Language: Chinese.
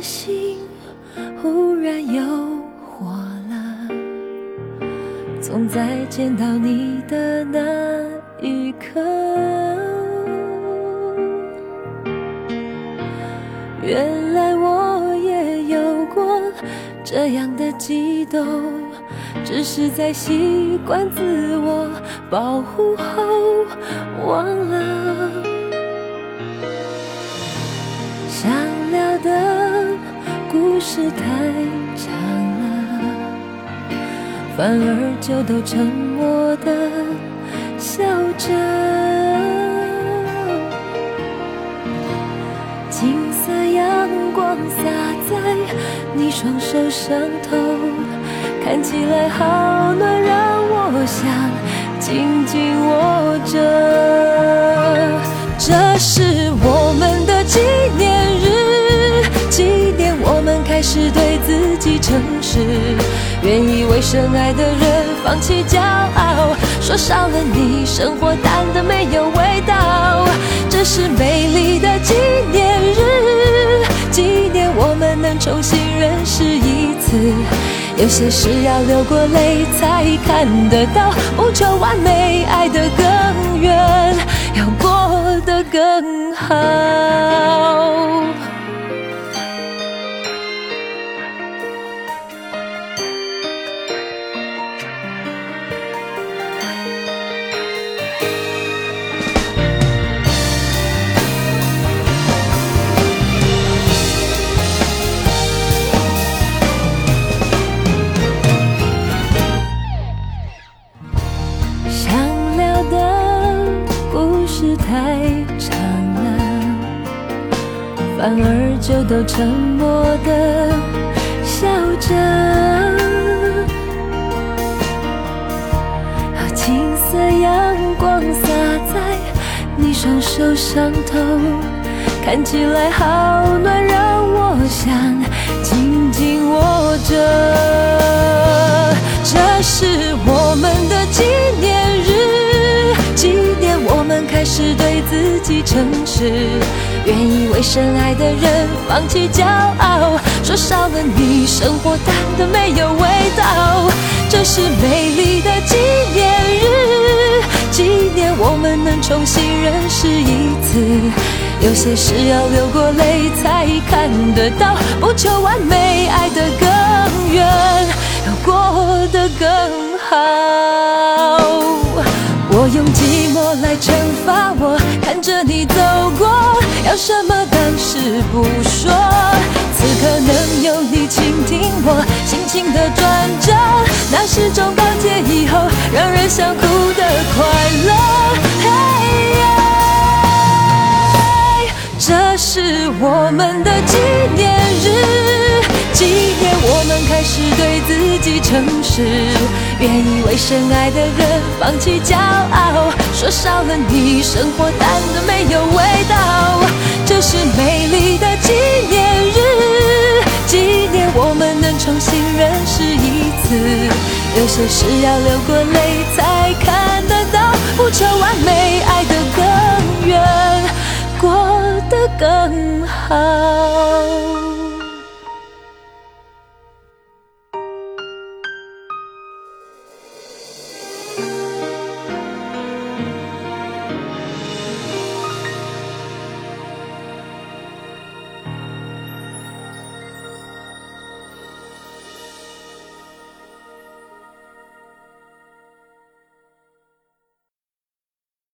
心忽然又火了，从再见到你的那一刻，原来我也有过这样的激动，只是在习惯自我保护后忘了。想聊的故事太长了，反而就都沉默的笑着。金色阳光洒在你双手上头，看起来好暖，让我想紧紧握己诚实，愿意为深爱的人放弃骄傲，说少了你，生活淡的没有味道。这是美丽的纪念日，纪念我们能重新认识一次。有些事要流过泪才看得到，不求完美，爱得更远，要过得更好。太长了，反而就都沉默的笑着。好金色阳光洒在你双手上头，看起来好暖，让我想紧紧握着。这是自己诚实，愿意为深爱的人放弃骄傲，说少了你，生活淡的没有味道。这是美丽的纪念日，纪念我们能重新认识一次。有些事要流过泪才看得到，不求完美，用寂寞来惩罚我，看着你走过，要什么当时不说。此刻能有你倾听我心情的转折，那是种钢铁以后让人想哭的快乐。嘿呀这是我们的纪念日，纪念我们开始对自己己诚实，愿意为深爱的人放弃骄傲。说少了你，生活淡的没有味道。这是美丽的纪念日，纪念我们能重新认识一次。有些事要流过泪才看得到，不求完美，爱得更远，过得更好。